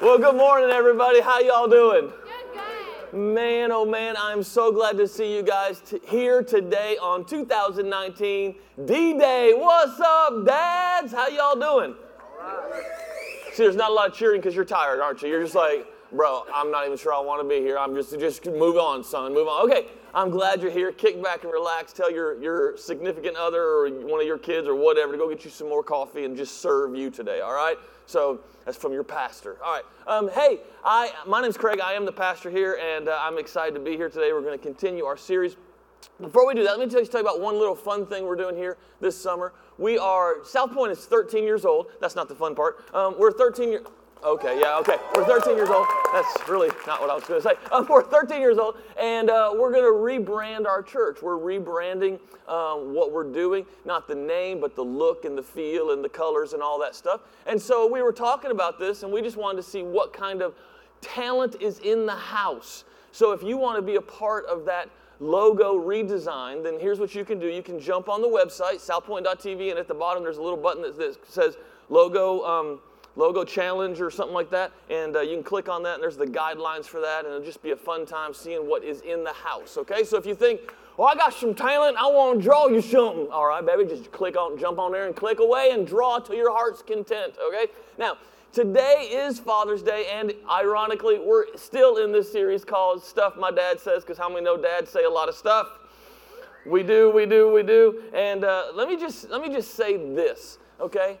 Well, good morning, everybody. How y'all doing? Good, good. Man, oh man, I'm so glad to see you guys t- here today on 2019 D-Day. What's up, dads? How y'all doing? Alright. See, there's not a lot of cheering because you're tired, aren't you? You're just like, bro, I'm not even sure I want to be here. I'm just, just move on, son, move on. Okay, I'm glad you're here. Kick back and relax. Tell your, your significant other or one of your kids or whatever to go get you some more coffee and just serve you today, all right? So that's from your pastor. All right. Um, hey, I, my name's Craig. I am the pastor here, and uh, I'm excited to be here today. We're going to continue our series. Before we do that, let me tell you, tell you about one little fun thing we're doing here this summer. We are, South Point is 13 years old. That's not the fun part. Um, we're 13 years, Okay, yeah, okay. We're 13 years old. That's really not what I was going to say. Um, we're 13 years old, and uh, we're going to rebrand our church. We're rebranding um, what we're doing, not the name, but the look and the feel and the colors and all that stuff. And so we were talking about this, and we just wanted to see what kind of talent is in the house. So if you want to be a part of that logo redesign, then here's what you can do. You can jump on the website, southpoint.tv, and at the bottom there's a little button that, that says logo. Um, logo challenge or something like that. And uh, you can click on that, and there's the guidelines for that. And it'll just be a fun time seeing what is in the house. Okay, so if you think, well, I got some talent, I want to draw you something. All right, baby, just click on, jump on there and click away and draw to your heart's content. Okay, now. Today is Father's Day, and ironically, we're still in this series called Stuff My Dad Says, because how many know dads say a lot of stuff? We do, we do, we do. And uh, let me just let me just say this, okay?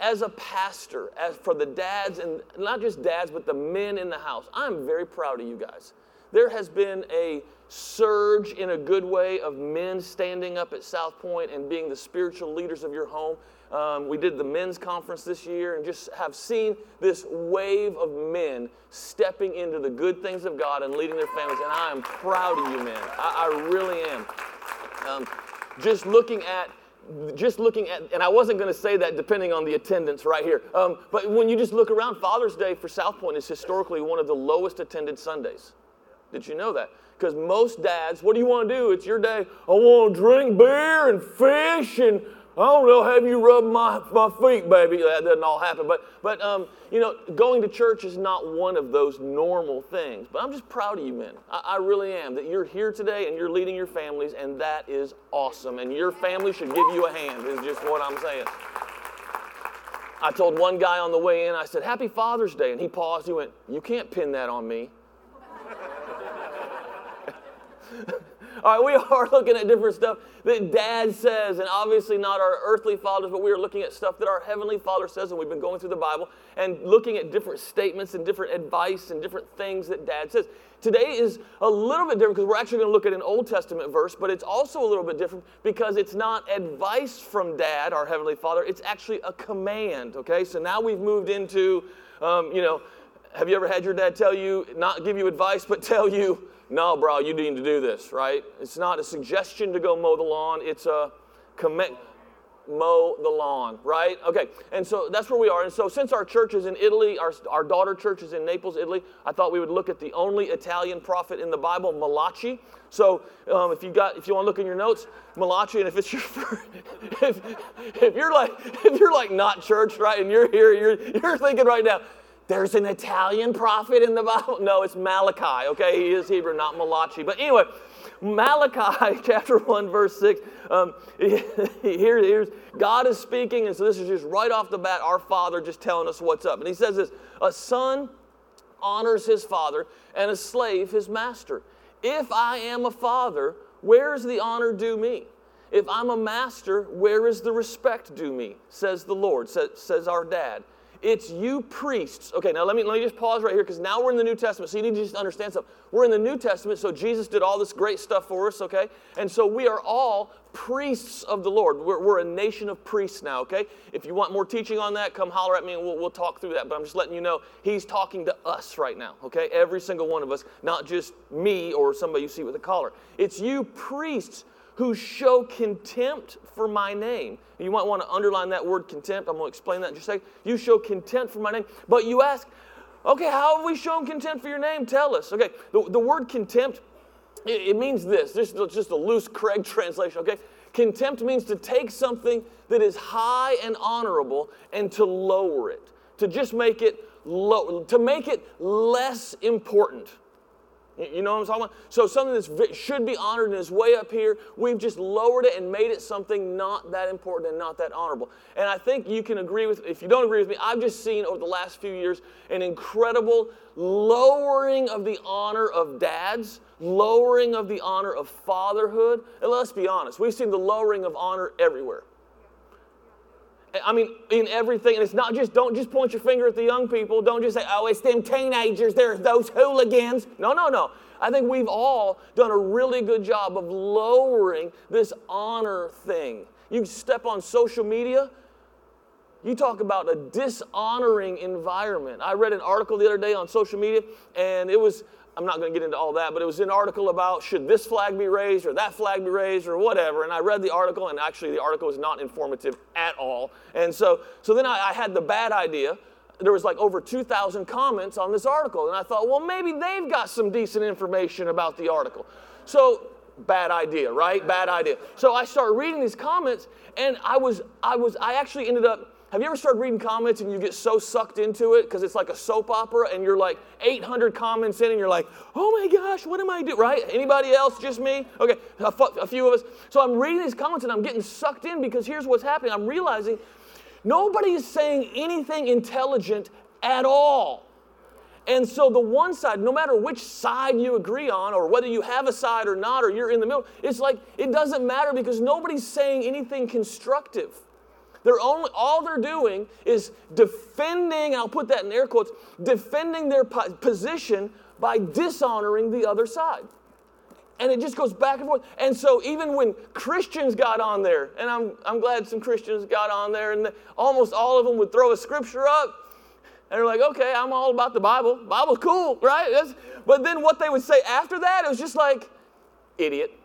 As a pastor, as for the dads, and not just dads, but the men in the house, I'm very proud of you guys. There has been a surge in a good way of men standing up at South Point and being the spiritual leaders of your home. Um, we did the men's conference this year and just have seen this wave of men stepping into the good things of God and leading their families. And I am proud of you, men. I, I really am. Um, just looking at just looking at, and I wasn't going to say that depending on the attendance right here, um, but when you just look around, Father's Day for South Point is historically one of the lowest attended Sundays. Did you know that? Because most dads, what do you want to do? It's your day. I want to drink beer and fish and I don't know, have you rub my, my feet, baby? That doesn't all happen. But, but um, you know, going to church is not one of those normal things. But I'm just proud of you men. I, I really am that you're here today and you're leading your families, and that is awesome. And your family should give you a hand, is just what I'm saying. I told one guy on the way in, I said, Happy Father's Day. And he paused. He went, You can't pin that on me. All right, we are looking at different stuff that dad says, and obviously not our earthly fathers, but we are looking at stuff that our heavenly father says, and we've been going through the Bible and looking at different statements and different advice and different things that dad says. Today is a little bit different because we're actually going to look at an Old Testament verse, but it's also a little bit different because it's not advice from dad, our heavenly father, it's actually a command, okay? So now we've moved into, um, you know, have you ever had your dad tell you, not give you advice, but tell you, no, bro, you need to do this, right? It's not a suggestion to go mow the lawn, it's a commit mow the lawn, right? Okay, and so that's where we are. And so, since our church is in Italy, our, our daughter church is in Naples, Italy, I thought we would look at the only Italian prophet in the Bible, Malachi. So, um, if you got, if you want to look in your notes, Malachi, and if it's your, if, if you're like, if you're like not church, right, and you're here, you're, you're thinking right now, there's an Italian prophet in the Bible. No, it's Malachi, okay? He is Hebrew, not Malachi. But anyway, Malachi chapter 1, verse 6. Um, here, here's God is speaking, and so this is just right off the bat, our Father just telling us what's up. And he says this A son honors his father, and a slave his master. If I am a father, where is the honor due me? If I'm a master, where is the respect due me? Says the Lord, says, says our dad. It's you priests. Okay, now let me, let me just pause right here because now we're in the New Testament. So you need to just understand something. We're in the New Testament, so Jesus did all this great stuff for us, okay? And so we are all priests of the Lord. We're, we're a nation of priests now, okay? If you want more teaching on that, come holler at me and we'll, we'll talk through that. But I'm just letting you know, He's talking to us right now, okay? Every single one of us, not just me or somebody you see with a collar. It's you priests who show contempt for my name. You might want to underline that word contempt. I'm going to explain that in just a second. You show contempt for my name. But you ask, okay, how have we shown contempt for your name? Tell us. Okay, the, the word contempt, it, means this. This is just a loose Craig translation, okay? Contempt means to take something that is high and honorable and to lower it, to just make it low, to make it less important. You know what I'm talking about? So something that should be honored and is way up here, we've just lowered it and made it something not that important and not that honorable. And I think you can agree with, if you don't agree with me, I've just seen over the last few years an incredible lowering of the honor of dads, lowering of the honor of fatherhood. And let's be honest, we've seen the lowering of honor everywhere. I mean, in everything, and it's not just, don't just point your finger at the young people. Don't just say, oh, it's them teenagers, they're those hooligans. No, no, no. I think we've all done a really good job of lowering this honor thing. You step on social media, you talk about a dishonoring environment. I read an article the other day on social media, and it was I'm not going to get into all that, but it was an article about should this flag be raised or that flag be raised or whatever. And I read the article, and actually the article was not informative at all. And so, so then I, I had the bad idea. There was like over 2,000 comments on this article, and I thought, well, maybe they've got some decent information about the article. So bad idea, right? Bad idea. So I started reading these comments, and I was, I was, I actually ended up have you ever started reading comments and you get so sucked into it because it's like a soap opera and you're like 800 comments in and you're like, oh my gosh, what am I doing? Right? Anybody else? Just me? Okay, a, a few of us. So I'm reading these comments and I'm getting sucked in because here's what's happening. I'm realizing nobody is saying anything intelligent at all. And so the one side, no matter which side you agree on, or whether you have a side or not, or you're in the middle, it's like it doesn't matter because nobody's saying anything constructive. They're only, all they're doing is defending, I'll put that in air quotes, defending their position by dishonoring the other side. And it just goes back and forth. And so even when Christians got on there, and I'm, I'm glad some Christians got on there, and almost all of them would throw a scripture up, and they're like, okay, I'm all about the Bible. Bible's cool, right? That's, but then what they would say after that, it was just like, idiot.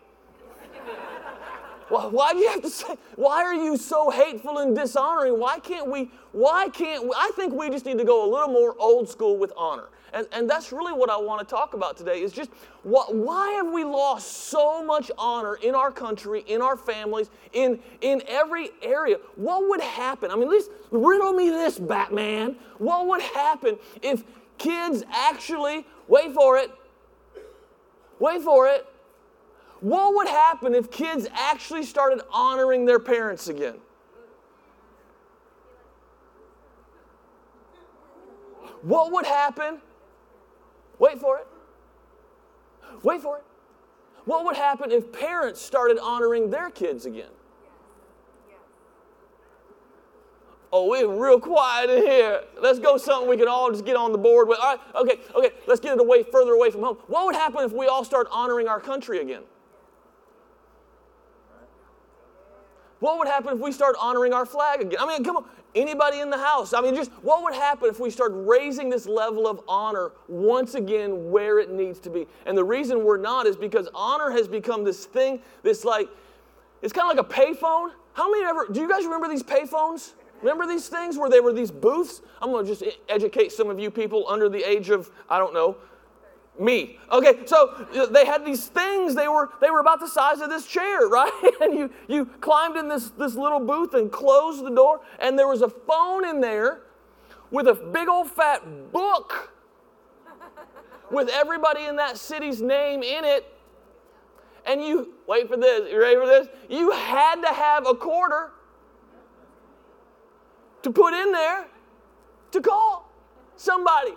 Why, why do you have to say, why are you so hateful and dishonoring? Why can't we, why can't we, I think we just need to go a little more old school with honor. And, and that's really what I want to talk about today is just what, why have we lost so much honor in our country, in our families, in, in every area? What would happen? I mean, at least riddle me this, Batman. What would happen if kids actually, wait for it, wait for it, what would happen if kids actually started honoring their parents again? What would happen? Wait for it. Wait for it. What would happen if parents started honoring their kids again? Oh, we're real quiet in here. Let's go something we can all just get on the board with. All right, okay, okay, let's get it away further away from home. What would happen if we all start honoring our country again? What would happen if we start honoring our flag again? I mean, come on, anybody in the house? I mean, just what would happen if we start raising this level of honor once again where it needs to be? And the reason we're not is because honor has become this thing, this like, it's kind of like a payphone. How many ever, do you guys remember these payphones? Remember these things where they were these booths? I'm going to just educate some of you people under the age of, I don't know, me. Okay, so uh, they had these things. They were they were about the size of this chair, right? And you you climbed in this this little booth and closed the door, and there was a phone in there with a big old fat book with everybody in that city's name in it. And you wait for this. You ready for this? You had to have a quarter to put in there to call somebody.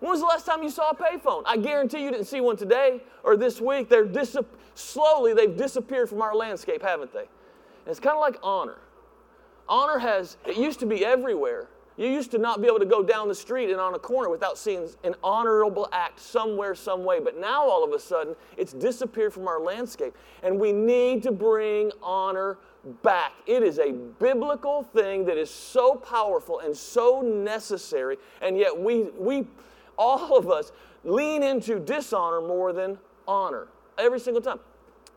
When was the last time you saw a payphone? I guarantee you didn't see one today or this week. They're dis- slowly they've disappeared from our landscape, haven't they? And it's kind of like honor. Honor has it used to be everywhere. You used to not be able to go down the street and on a corner without seeing an honorable act somewhere, some way. But now all of a sudden, it's disappeared from our landscape. And we need to bring honor back. It is a biblical thing that is so powerful and so necessary. And yet we we all of us lean into dishonor more than honor every single time.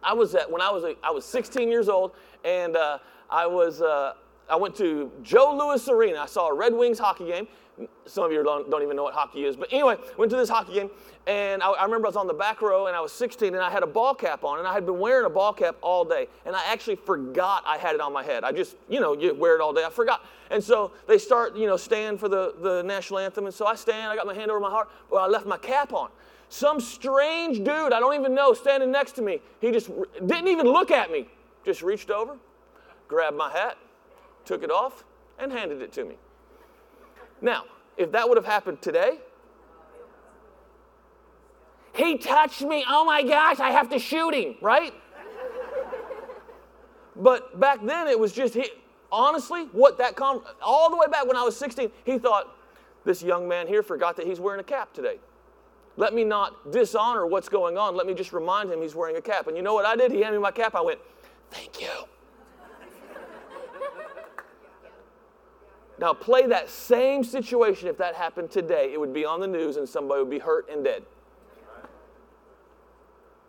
I was at when I was I was 16 years old, and uh, I was uh, I went to Joe Louis Arena. I saw a Red Wings hockey game. Some of you don't, don't even know what hockey is. But anyway, went to this hockey game, and I, I, remember I was on the back row, and I was 16, and I had a ball cap on, and I had been wearing a ball cap all day, and I actually forgot I had it on my head. I just, you know, you wear it all day. I forgot. And so they start, you know, stand for the, the national anthem, and so I stand, I got my hand over my heart, well, I left my cap on. Some strange dude, I don't even know, standing next to me, he just didn't even look at me, just reached over, grabbed my hat, took it off, and handed it to me. Now, if that would have happened today, he touched me. Oh my gosh, I have to shoot him, right? but back then it was just he, honestly what that all the way back when I was 16, he thought this young man here forgot that he's wearing a cap today. Let me not dishonor what's going on. Let me just remind him he's wearing a cap. And you know what I did? He handed me my cap. I went, "Thank you." Now, play that same situation if that happened today. It would be on the news and somebody would be hurt and dead.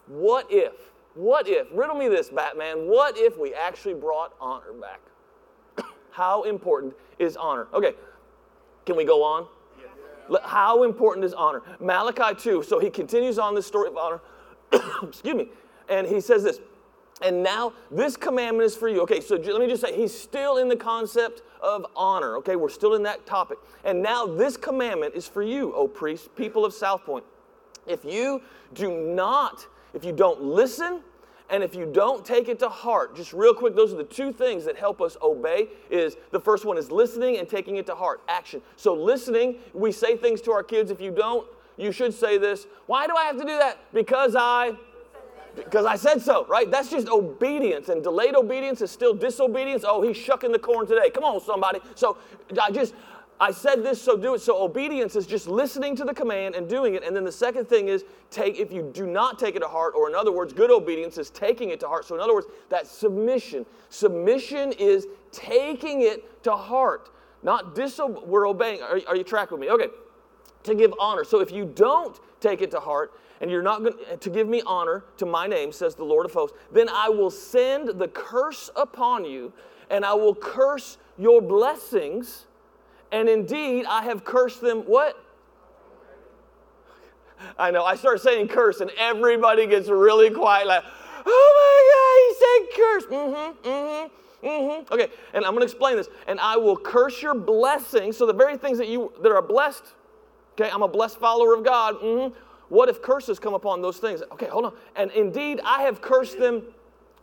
What if, what if, riddle me this, Batman, what if we actually brought honor back? How important is honor? Okay, can we go on? How important is honor? Malachi 2, so he continues on this story of honor. Excuse me. And he says this and now this commandment is for you. Okay, so let me just say, he's still in the concept of honor. Okay, we're still in that topic. And now this commandment is for you, O priests, people of South Point. If you do not, if you don't listen, and if you don't take it to heart, just real quick, those are the two things that help us obey. Is the first one is listening and taking it to heart, action. So listening, we say things to our kids. If you don't, you should say this. Why do I have to do that? Because I because I said so, right? That's just obedience, and delayed obedience is still disobedience. Oh, he's shucking the corn today. Come on, somebody. So I just, I said this, so do it. So obedience is just listening to the command and doing it. And then the second thing is take, if you do not take it to heart, or in other words, good obedience is taking it to heart. So in other words, that submission. Submission is taking it to heart, not disobeying. We're obeying. Are, are you tracking with me? Okay. To give honor. So if you don't take it to heart, and you're not going to give me honor to my name, says the Lord of hosts, then I will send the curse upon you, and I will curse your blessings. And indeed, I have cursed them what? I know, I start saying curse, and everybody gets really quiet, like, oh my God, he said curse. Mm-hmm, mm-hmm. Mm-hmm. Okay, and I'm going to explain this. And I will curse your blessings. So the very things that you that are blessed. Okay, I'm a blessed follower of God. Mm-hmm. What if curses come upon those things? Okay, hold on. And indeed, I have cursed them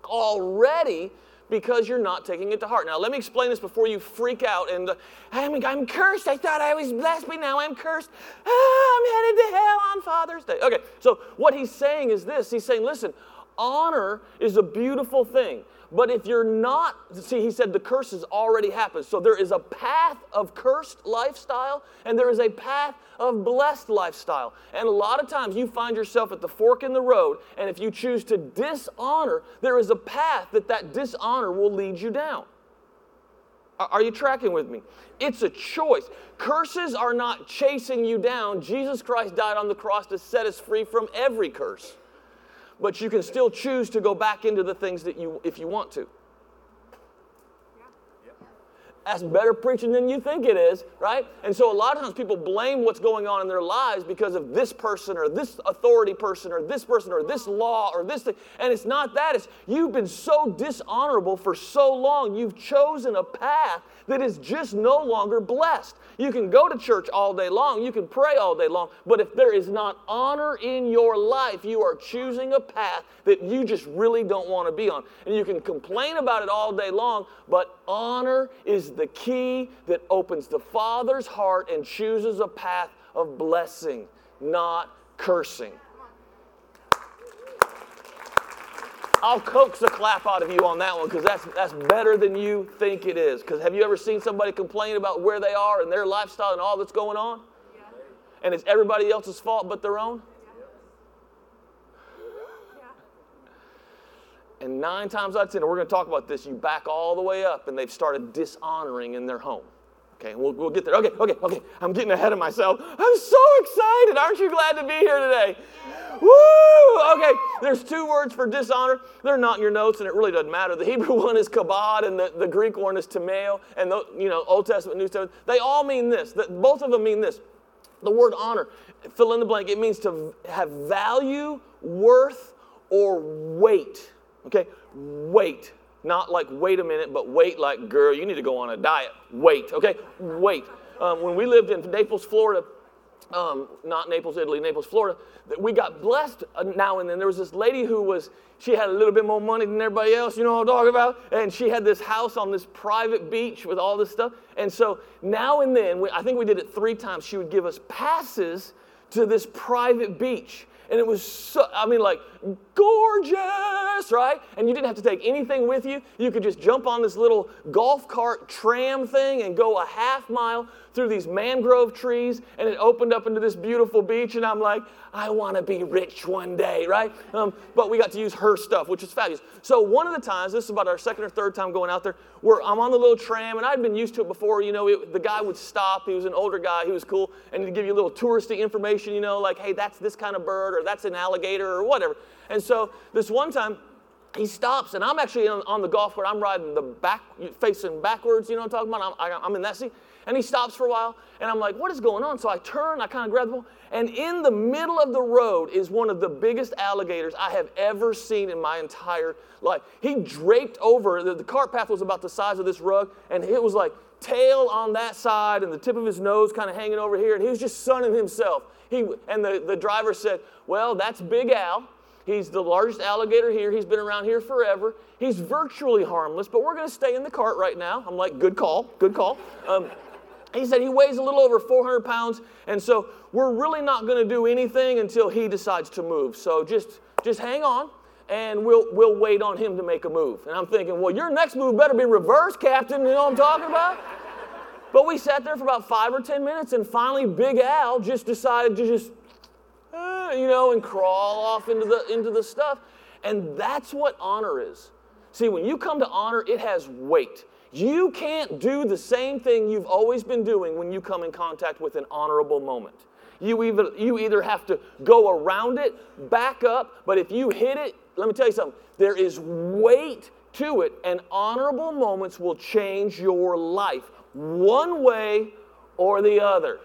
already because you're not taking it to heart. Now, let me explain this before you freak out and I'm, I'm cursed. I thought I was blessed, but now I'm cursed. Ah, I'm headed to hell on Father's Day. Okay, so what he's saying is this He's saying, listen, honor is a beautiful thing. But if you're not, see, he said the curse has already happened. So there is a path of cursed lifestyle and there is a path of blessed lifestyle. And a lot of times you find yourself at the fork in the road, and if you choose to dishonor, there is a path that that dishonor will lead you down. Are you tracking with me? It's a choice. Curses are not chasing you down. Jesus Christ died on the cross to set us free from every curse but you can still choose to go back into the things that you, if you want to. That's better preaching than you think it is, right? And so a lot of times people blame what's going on in their lives because of this person or this authority person or this person or this law or this thing. And it's not that. It's you've been so dishonorable for so long. You've chosen a path that is just no longer blessed. You can go to church all day long, you can pray all day long, but if there is not honor in your life, you are choosing a path that you just really don't want to be on. And you can complain about it all day long, but honor is the key that opens the Father's heart and chooses a path of blessing, not cursing. I'll coax a clap out of you on that one because that's, that's better than you think it is. Because have you ever seen somebody complain about where they are and their lifestyle and all that's going on? Yeah. And it's everybody else's fault but their own? Yeah. And nine times out of ten, we're going to talk about this, you back all the way up and they've started dishonoring in their home. Okay, we'll, we'll get there. Okay, okay, okay. I'm getting ahead of myself. I'm so excited. Aren't you glad to be here today? Woo! Okay, there's two words for dishonor. They're not in your notes, and it really doesn't matter. The Hebrew one is kabod, and the, the Greek one is tameo, and the, you know, Old Testament, New Testament. They all mean this. Both of them mean this. The word honor, fill in the blank, it means to have value, worth, or weight. Okay, weight. Not like wait a minute, but wait like girl, you need to go on a diet. Wait, okay? Wait. Um, when we lived in Naples, Florida, um, not Naples, Italy, Naples, Florida, we got blessed uh, now and then. There was this lady who was, she had a little bit more money than everybody else, you know what I'm talking about? And she had this house on this private beach with all this stuff. And so now and then, we, I think we did it three times, she would give us passes to this private beach and it was so, I mean, like gorgeous, right? And you didn't have to take anything with you. You could just jump on this little golf cart tram thing and go a half mile through these mangrove trees, and it opened up into this beautiful beach. And I'm like, I want to be rich one day, right? Um, but we got to use her stuff, which is fabulous. So one of the times, this is about our second or third time going out there, where I'm on the little tram, and I'd been used to it before. You know, it, the guy would stop. He was an older guy. He was cool, and he'd give you a little touristy information. You know, like, hey, that's this kind of bird, or that's an alligator, or whatever. And so this one time, he stops, and I'm actually on, on the golf cart. I'm riding the back, facing backwards. You know what I'm talking about? I'm, I'm in that seat. And he stops for a while, and I'm like, what is going on? So I turn, I kind of grab the ball, and in the middle of the road is one of the biggest alligators I have ever seen in my entire life. He draped over, the, the cart path was about the size of this rug, and it was like tail on that side and the tip of his nose kind of hanging over here, and he was just sunning himself. He, and the, the driver said, Well, that's Big Al. He's the largest alligator here. He's been around here forever. He's virtually harmless, but we're going to stay in the cart right now. I'm like, good call, good call. Um, he said he weighs a little over 400 pounds, and so we're really not going to do anything until he decides to move. So just, just hang on, and we'll, we'll wait on him to make a move. And I'm thinking, well, your next move better be reverse, Captain. You know what I'm talking about? But we sat there for about five or 10 minutes, and finally, Big Al just decided to just, uh, you know, and crawl off into the, into the stuff. And that's what honor is. See, when you come to honor, it has weight. You can't do the same thing you've always been doing when you come in contact with an honorable moment. You either, you either have to go around it, back up, but if you hit it, let me tell you something, there is weight to it, and honorable moments will change your life one way or the other.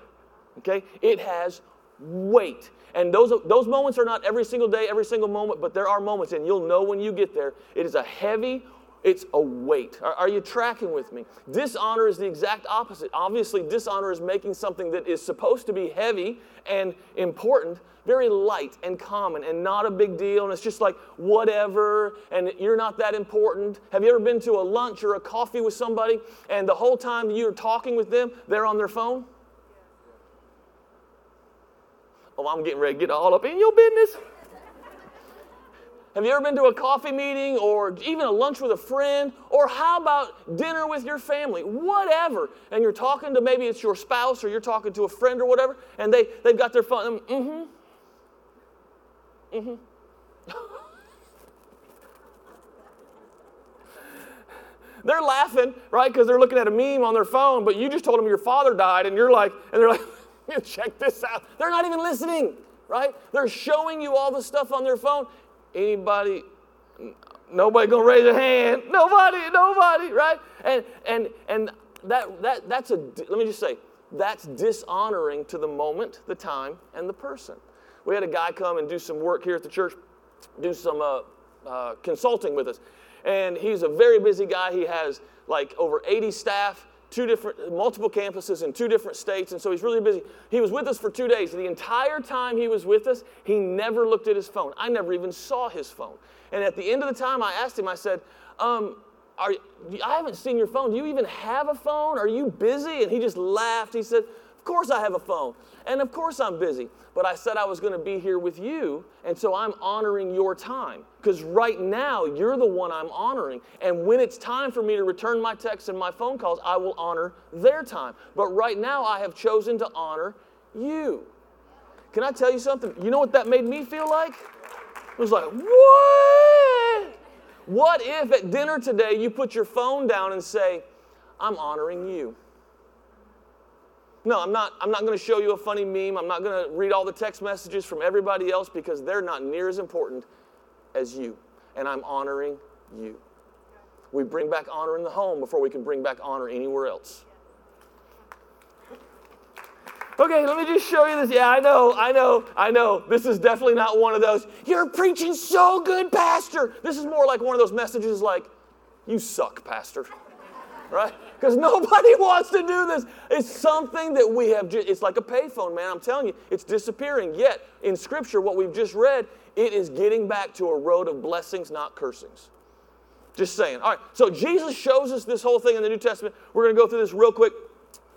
Okay? It has weight. And those, those moments are not every single day, every single moment, but there are moments, and you'll know when you get there. It is a heavy it's a weight. Are, are, you tracking with me? Dishonor is the exact opposite. Obviously, dishonor is making something that is supposed to be heavy and important very light and common and not a big deal. And it's just like whatever, and you're not that important. Have you ever been to a lunch or a coffee with somebody and the whole time you're talking with them, they're on their phone? Oh, I'm getting ready to get all up in your business. Have you ever been to a coffee meeting or even a lunch with a friend? Or how about dinner with your family? Whatever. And you're talking to maybe it's your spouse or you're talking to a friend or whatever, and they, they've got their phone. Mm hmm. Mm hmm. they're laughing, right? Because they're looking at a meme on their phone, but you just told them your father died, and you're like, and they're like, check this out. They're not even listening, right? They're showing you all the stuff on their phone, Anybody? Nobody gonna raise a hand. Nobody, nobody, right? And and and that that that's a let me just say that's dishonoring to the moment, the time, and the person. We had a guy come and do some work here at the church, do some uh, uh, consulting with us, and he's a very busy guy. He has like over 80 staff two different, multiple campuses in two different states, and so he's really busy. He was with us for two days. The entire time he was with us, he never looked at his phone. I never even saw his phone. And at the end of the time, I asked him, I said, um, are, I haven't seen your phone. Do you even have a phone? Are you busy? And he just laughed. He said, course I have a phone. And of course I'm busy. But I said I was going to be here with you, and so I'm honoring your time. Because right now, you're the one I'm honoring. And when it's time for me to return my texts and my phone calls, I will honor their time. But right now, I have chosen to honor you. Can I tell you something? You know what that made me feel like? It was like, what? What if at dinner today you put your phone down and say, I'm honoring you? No, I'm not, I'm not going to show you a funny meme. I'm not going to read all the text messages from everybody else because they're not near as important as you. And I'm honoring you. We bring back honor in the home before we can bring back honor anywhere else. Okay, let me just show you this. Yeah, I know, I know, I know. This is definitely not one of those, you're preaching so good, Pastor. This is more like one of those messages like, you suck, Pastor. Right? Because nobody wants to do this. It's something that we have, just, it's like a payphone, man. I'm telling you, it's disappearing. Yet, in Scripture, what we've just read, it is getting back to a road of blessings, not cursings. Just saying. All right, so Jesus shows us this whole thing in the New Testament. We're going to go through this real quick.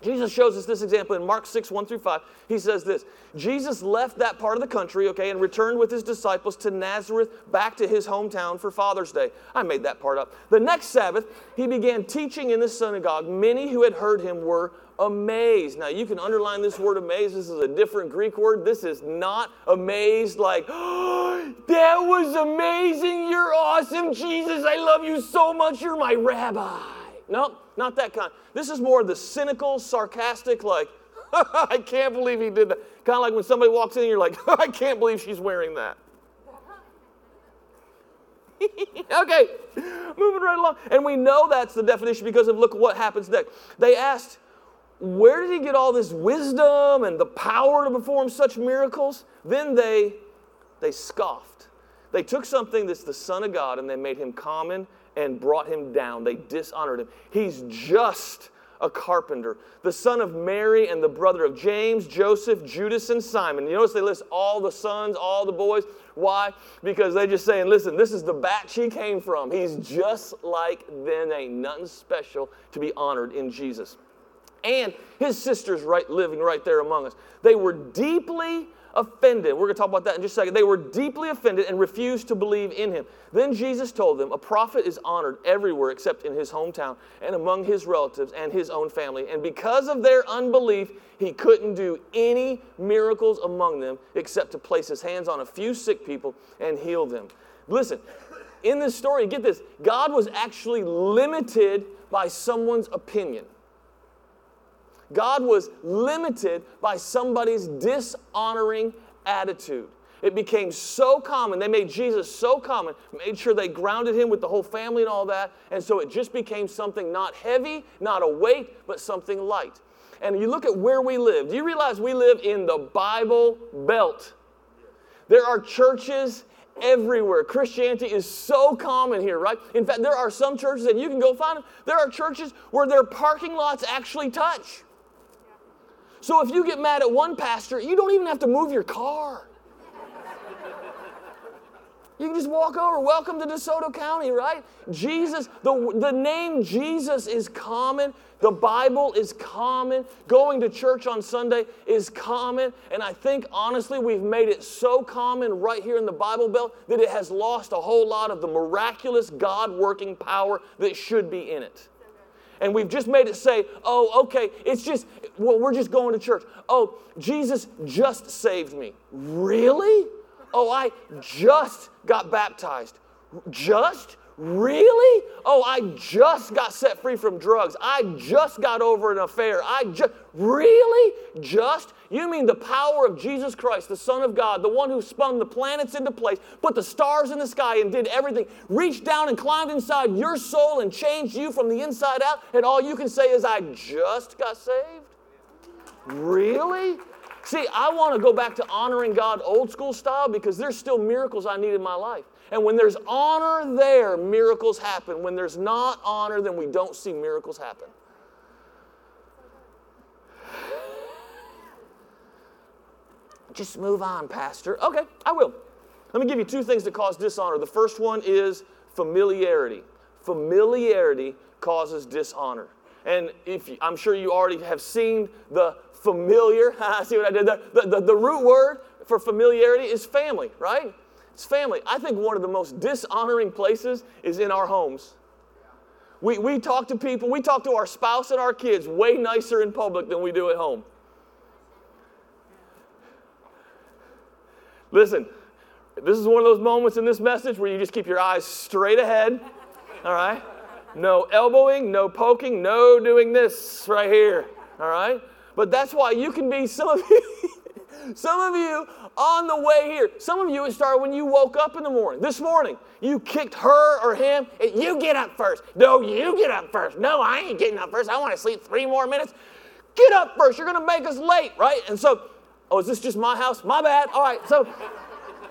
Jesus shows us this example in Mark 6, 1 through 5. He says this Jesus left that part of the country, okay, and returned with his disciples to Nazareth back to his hometown for Father's Day. I made that part up. The next Sabbath, he began teaching in the synagogue. Many who had heard him were amazed. Now, you can underline this word amazed. This is a different Greek word. This is not amazed like, oh, that was amazing. You're awesome, Jesus. I love you so much. You're my rabbi. Nope, not that kind. This is more the cynical, sarcastic, like, I can't believe he did that. Kind of like when somebody walks in and you're like, I can't believe she's wearing that. okay, moving right along. And we know that's the definition because of look what happens next. They asked, Where did he get all this wisdom and the power to perform such miracles? Then they they scoffed. They took something that's the Son of God and they made him common and brought him down. They dishonored him. He's just a carpenter, the son of Mary and the brother of James, Joseph, Judas, and Simon. You notice they list all the sons, all the boys. Why? Because they're just saying, listen, this is the batch he came from. He's just like them. Ain't nothing special to be honored in Jesus. And his sisters right living right there among us. They were deeply offended. We're going to talk about that in just a second. They were deeply offended and refused to believe in him. Then Jesus told them, A prophet is honored everywhere except in his hometown and among his relatives and his own family. And because of their unbelief, he couldn't do any miracles among them except to place his hands on a few sick people and heal them. Listen, in this story, get this God was actually limited by someone's opinion. God was limited by somebody's dishonoring attitude. It became so common. They made Jesus so common, made sure they grounded him with the whole family and all that. And so it just became something not heavy, not a weight, but something light. And you look at where we live. Do you realize we live in the Bible Belt? There are churches everywhere. Christianity is so common here, right? In fact, there are some churches, and you can go find them, there are churches where their parking lots actually touch. So if you get mad at one pastor, you don't even have to move your car. You can just walk over. Welcome to DeSoto County, right? Jesus, the, the name Jesus is common. The Bible is common. Going to church on Sunday is common. And I think, honestly, we've made it so common right here in the Bible Belt that it has lost a whole lot of the miraculous God working power that should be in it and we've just made it say, oh, okay, it's just, well, we're just going to church. Oh, Jesus just saved me. Really? Oh, I just got baptized. Just? Really? Oh, I just got set free from drugs. I just got over an affair. I just, really? Just? You mean the power of Jesus Christ, the Son of God, the one who spun the planets into place, put the stars in the sky, and did everything, reached down and climbed inside your soul and changed you from the inside out, and all you can say is, I just got saved? Really? See, I want to go back to honoring God old school style because there's still miracles I need in my life. And when there's honor there, miracles happen. When there's not honor, then we don't see miracles happen. Just move on, Pastor. Okay, I will. Let me give you two things that cause dishonor. The first one is familiarity. Familiarity causes dishonor. And if you, I'm sure you already have seen the familiar, see what I did there? The, the, the root word for familiarity is family, right? Family. I think one of the most dishonoring places is in our homes. We, we talk to people, we talk to our spouse and our kids way nicer in public than we do at home. Listen, this is one of those moments in this message where you just keep your eyes straight ahead, all right? No elbowing, no poking, no doing this right here, all right? But that's why you can be some of you, some of you on the way here. Some of you it started when you woke up in the morning. This morning, you kicked her or him. You get up first. No, you get up first. No, I ain't getting up first. I want to sleep three more minutes. Get up first. You're going to make us late, right? And so, oh, is this just my house? My bad. All right. So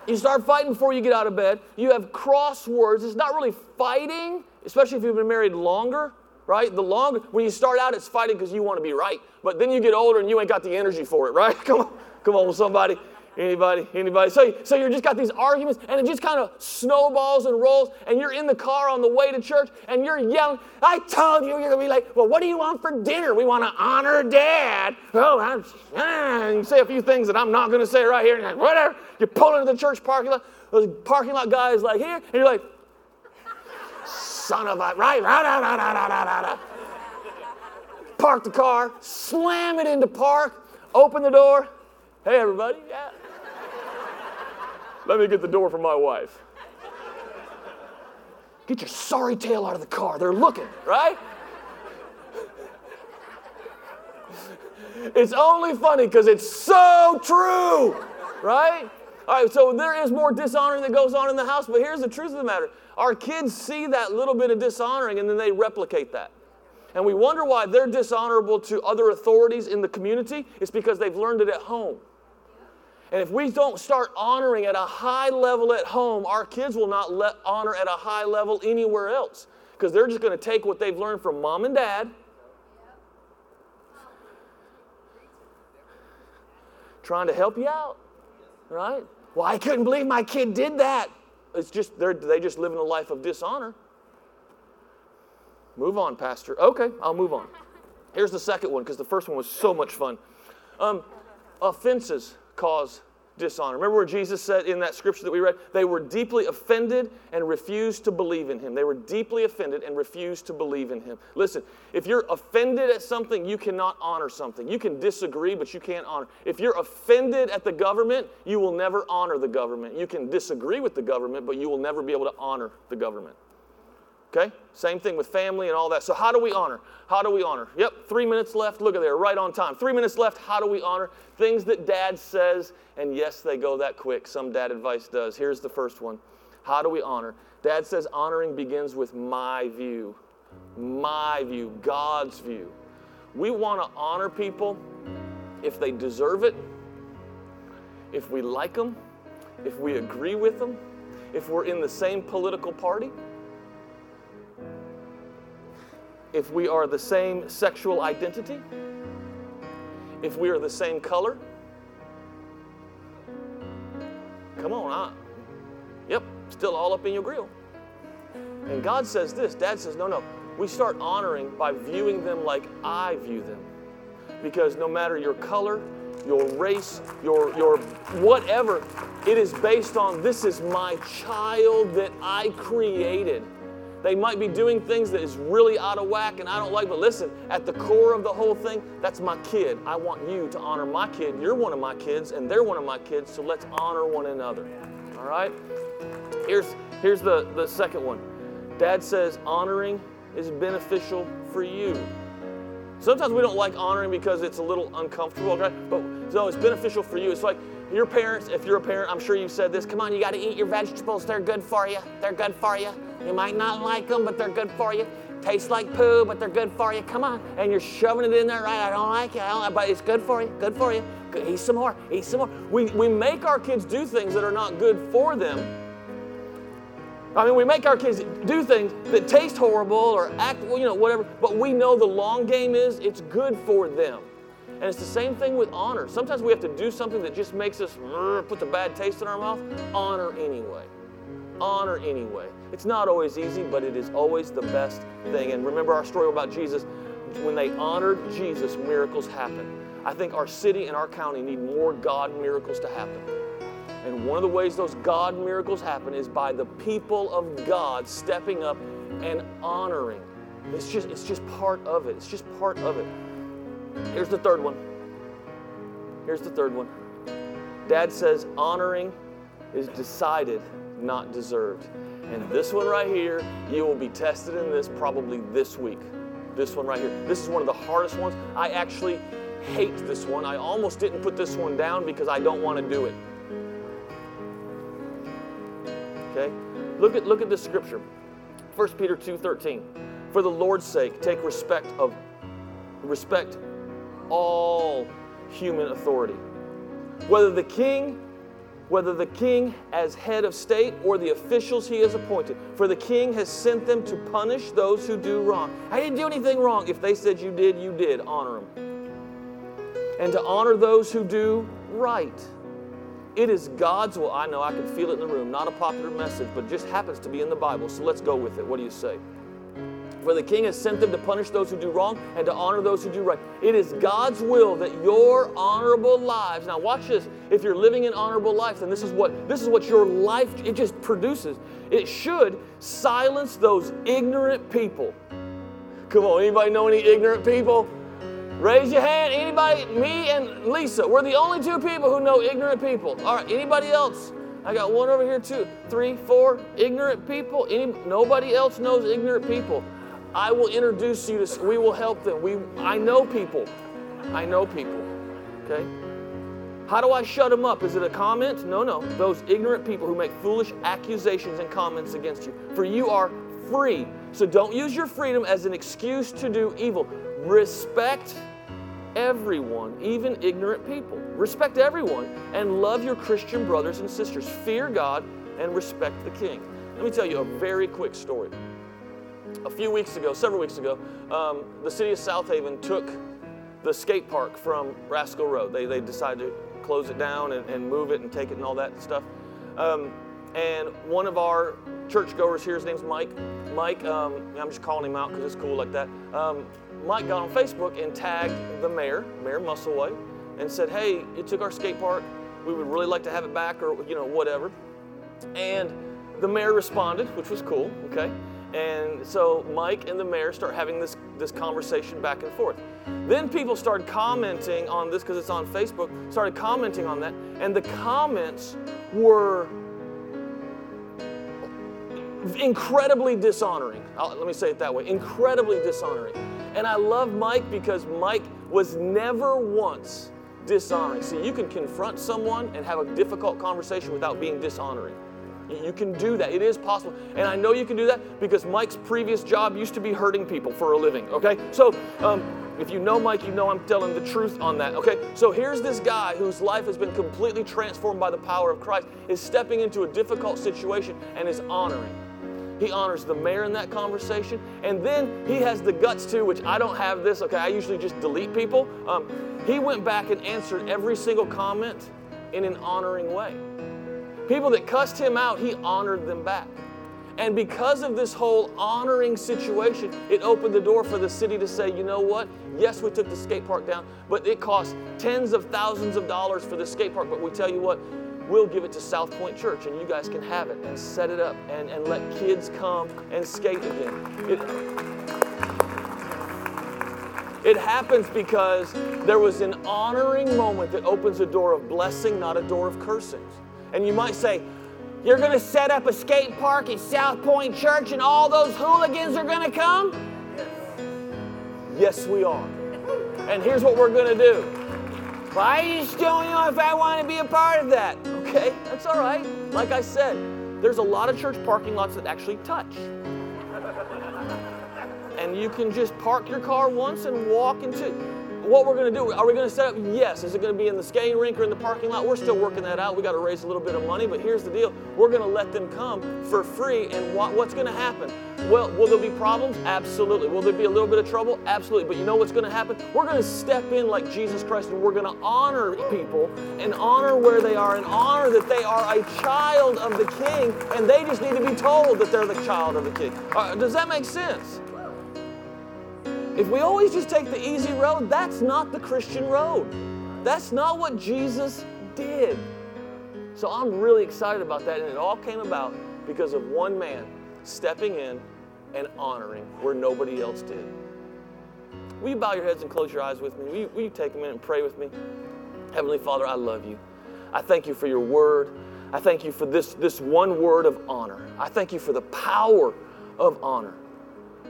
you start fighting before you get out of bed. You have crosswords. It's not really fighting, especially if you've been married longer, right? The longer, when you start out, it's fighting because you want to be right. But then you get older and you ain't got the energy for it, right? Come on, come on, somebody. Anybody? Anybody? So, so you're just got these arguments, and it just kind of snowballs and rolls, and you're in the car on the way to church, and you're yelling, I told you you're gonna be like, well, what do you want for dinner? We want to honor dad. Oh, I'm, ah, you say a few things that I'm not gonna say right here, and like, whatever. You pull into the church parking lot, the parking lot guy is like here, and you're like, son of a, right, right, right, right, right, right, right. Park the car, slam it into park, open the door. Hey, everybody, yeah. Let me get the door for my wife. Get your sorry tail out of the car. They're looking, right? It's only funny because it's so true, right? All right, so there is more dishonoring that goes on in the house, but here's the truth of the matter. Our kids see that little bit of dishonoring and then they replicate that. And we wonder why they're dishonorable to other authorities in the community. It's because they've learned it at home. And if we don't start honoring at a high level at home, our kids will not let honor at a high level anywhere else because they're just going to take what they've learned from mom and dad. Trying to help you out, right? Well, I couldn't believe my kid did that. It's just they're, they just living a life of dishonor. Move on, Pastor. Okay, I'll move on. Here's the second one because the first one was so much fun. Um, offenses cause dishonor. Remember where Jesus said in that scripture that we read? They were deeply offended and refused to believe in him. They were deeply offended and refused to believe in him. Listen, if you're offended at something, you cannot honor something. You can disagree, but you can't honor. If you're offended at the government, you will never honor the government. You can disagree with the government, but you will never be able to honor the government. Okay? Same thing with family and all that. So, how do we honor? How do we honor? Yep, three minutes left. Look at there, right on time. Three minutes left. How do we honor? Things that dad says, and yes, they go that quick. Some dad advice does. Here's the first one How do we honor? Dad says honoring begins with my view. My view, God's view. We want to honor people if they deserve it, if we like them, if we agree with them, if we're in the same political party if we are the same sexual identity, if we are the same color. Come on, I, yep, still all up in your grill. And God says this, Dad says, no, no. We start honoring by viewing them like I view them. Because no matter your color, your race, your, your whatever, it is based on this is my child that I created. They might be doing things that is really out of whack and I don't like, but listen, at the core of the whole thing, that's my kid. I want you to honor my kid. You're one of my kids and they're one of my kids, so let's honor one another. All right? Here's, here's the, the second one. Dad says honoring is beneficial for you. Sometimes we don't like honoring because it's a little uncomfortable, okay? But no, it's beneficial for you. It's like your parents, if you're a parent, I'm sure you've said this, come on, you got to eat your vegetables. They're good for you. They're good for you. You might not like them, but they're good for you. Taste like poo, but they're good for you. Come on. And you're shoving it in there, right? I don't like it, I don't, but it's good for you. Good for you. Eat some more. Eat some more. We, we make our kids do things that are not good for them. I mean, we make our kids do things that taste horrible or act, you know, whatever, but we know the long game is it's good for them. And it's the same thing with honor. Sometimes we have to do something that just makes us put the bad taste in our mouth. Honor anyway. Honor anyway. It's not always easy, but it is always the best thing. And remember our story about Jesus. When they honored Jesus, miracles happened. I think our city and our county need more God miracles to happen. And one of the ways those God miracles happen is by the people of God stepping up and honoring. It's just, it's just part of it. It's just part of it. Here's the third one. Here's the third one. Dad says honoring is decided, not deserved. And this one right here, you will be tested in this probably this week. This one right here. This is one of the hardest ones. I actually hate this one. I almost didn't put this one down because I don't want to do it. Okay? Look at look at this scripture. 1 Peter 2:13. For the Lord's sake, take respect of respect all human authority. Whether the king whether the king as head of state or the officials he has appointed. For the king has sent them to punish those who do wrong. I didn't do anything wrong. If they said you did, you did. Honor them. And to honor those who do right. It is God's will. I know I can feel it in the room. Not a popular message, but just happens to be in the Bible. So let's go with it. What do you say? For the king has sent them to punish those who do wrong and to honor those who do right. It is God's will that your honorable lives. Now watch this. If you're living an honorable life, then this is what this is what your life it just produces. It should silence those ignorant people. Come on, anybody know any ignorant people? Raise your hand. Anybody? Me and Lisa. We're the only two people who know ignorant people. All right. Anybody else? I got one over here too. Three, four ignorant people. Any, nobody else knows ignorant people. I will introduce you to, we will help them. We, I know people. I know people. Okay? How do I shut them up? Is it a comment? No, no. Those ignorant people who make foolish accusations and comments against you. For you are free. So don't use your freedom as an excuse to do evil. Respect everyone, even ignorant people. Respect everyone and love your Christian brothers and sisters. Fear God and respect the king. Let me tell you a very quick story a few weeks ago, several weeks ago, um, the city of Southaven took the skate park from Rascal Road. They, they decided to close it down and, and move it and take it and all that stuff. Um, and one of our churchgoers here, his name's Mike. Mike, um, I'm just calling him out because it's cool like that. Um, Mike got on Facebook and tagged the mayor, Mayor Musselwhite, and said, "Hey, you took our skate park. We would really like to have it back, or you know, whatever." And the mayor responded, which was cool. Okay. And so Mike and the mayor start having this, this conversation back and forth. Then people started commenting on this because it's on Facebook, started commenting on that, and the comments were incredibly dishonoring. I'll, let me say it that way incredibly dishonoring. And I love Mike because Mike was never once dishonoring. See, you can confront someone and have a difficult conversation without being dishonoring. You can do that. It is possible. And I know you can do that because Mike's previous job used to be hurting people for a living, okay? So, um, if you know Mike, you know I'm telling the truth on that, okay? So here's this guy whose life has been completely transformed by the power of Christ, is stepping into a difficult situation and is honoring. He honors the mayor in that conversation. And then he has the guts to, which I don't have this, okay? I usually just delete people. Um, he went back and answered every single comment in an honoring way. People that cussed him out, he honored them back. And because of this whole honoring situation, it opened the door for the city to say, you know what? Yes, we took the skate park down, but it cost tens of thousands of dollars for the skate park. But we tell you what, we'll give it to South Point Church and you guys can have it and set it up and, and let kids come and skate again. It, it happens because there was an honoring moment that opens a door of blessing, not a door of cursings. And you might say, You're going to set up a skate park at South Point Church and all those hooligans are going to come? Yes, we are. And here's what we're going to do. Well, I just don't know if I want to be a part of that. Okay, that's all right. Like I said, there's a lot of church parking lots that actually touch. And you can just park your car once and walk into what we're going to do. Are we going to set up? Yes. Is it going to be in the skating rink or in the parking lot? We're still working that out. We got to raise a little bit of money, but here's the deal: we're going to let them come for free. And what, what's going to happen? Well, will there be problems? Absolutely. Will there be a little bit of trouble? Absolutely. But you know what's going to happen? We're going to step in like Jesus Christ, and we're going to honor people and honor where they are and honor that they are a child of the King, and they just need to be told that they're the child of the King. Uh, does that make sense? If we always just take the easy road, that's not the Christian road. That's not what Jesus did. So I'm really excited about that. And it all came about because of one man stepping in and honoring where nobody else did. Will you bow your heads and close your eyes with me? Will you, will you take a minute and pray with me? Heavenly Father, I love you. I thank you for your word. I thank you for this, this one word of honor. I thank you for the power of honor.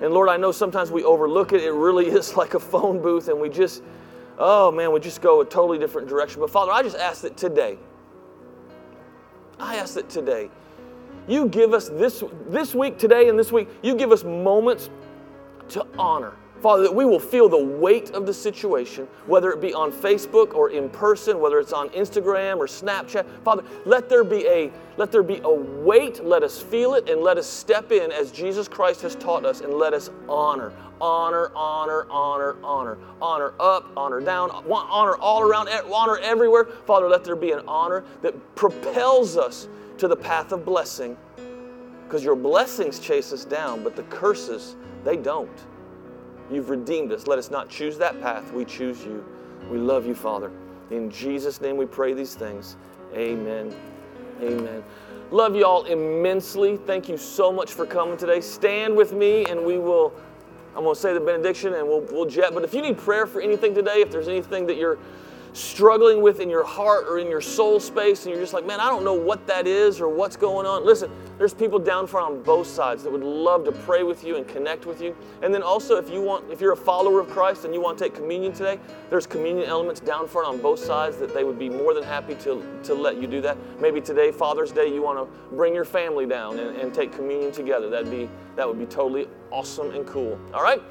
And Lord, I know sometimes we overlook it. It really is like a phone booth, and we just, oh man, we just go a totally different direction. But Father, I just ask that today, I ask that today, you give us this, this week, today and this week, you give us moments to honor. Father, that we will feel the weight of the situation, whether it be on Facebook or in person, whether it's on Instagram or Snapchat. Father, let there be a let there be a weight, let us feel it, and let us step in as Jesus Christ has taught us, and let us honor, honor, honor, honor, honor, honor up, honor down, honor all around, honor everywhere. Father, let there be an honor that propels us to the path of blessing. Because your blessings chase us down, but the curses, they don't. You've redeemed us. Let us not choose that path. We choose you. We love you, Father. In Jesus' name we pray these things. Amen. Amen. Love you all immensely. Thank you so much for coming today. Stand with me and we will, I'm going to say the benediction and we'll, we'll jet. But if you need prayer for anything today, if there's anything that you're struggling with in your heart or in your soul space and you're just like, man, I don't know what that is or what's going on. Listen, there's people down front on both sides that would love to pray with you and connect with you. And then also if you want if you're a follower of Christ and you want to take communion today, there's communion elements down front on both sides that they would be more than happy to, to let you do that. Maybe today, Father's Day, you want to bring your family down and, and take communion together. That'd be that would be totally awesome and cool. All right?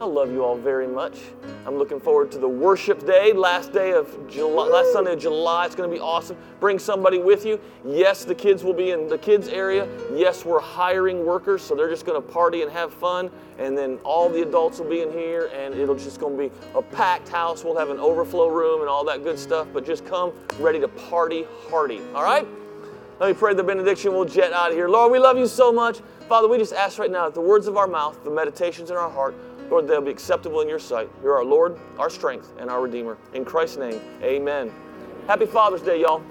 I love you all very much. I'm looking forward to the worship day, last day of July, last Sunday of July. It's going to be awesome. Bring somebody with you. Yes, the kids will be in the kids area. Yes, we're hiring workers, so they're just going to party and have fun. And then all the adults will be in here, and it'll just going to be a packed house. We'll have an overflow room and all that good stuff. But just come ready to party hardy. All right? Let me pray the benediction. We'll jet out of here. Lord, we love you so much. Father, we just ask right now that the words of our mouth, the meditations in our heart, Lord, they'll be acceptable in your sight. You're our Lord, our strength, and our Redeemer. In Christ's name, amen. Happy Father's Day, y'all.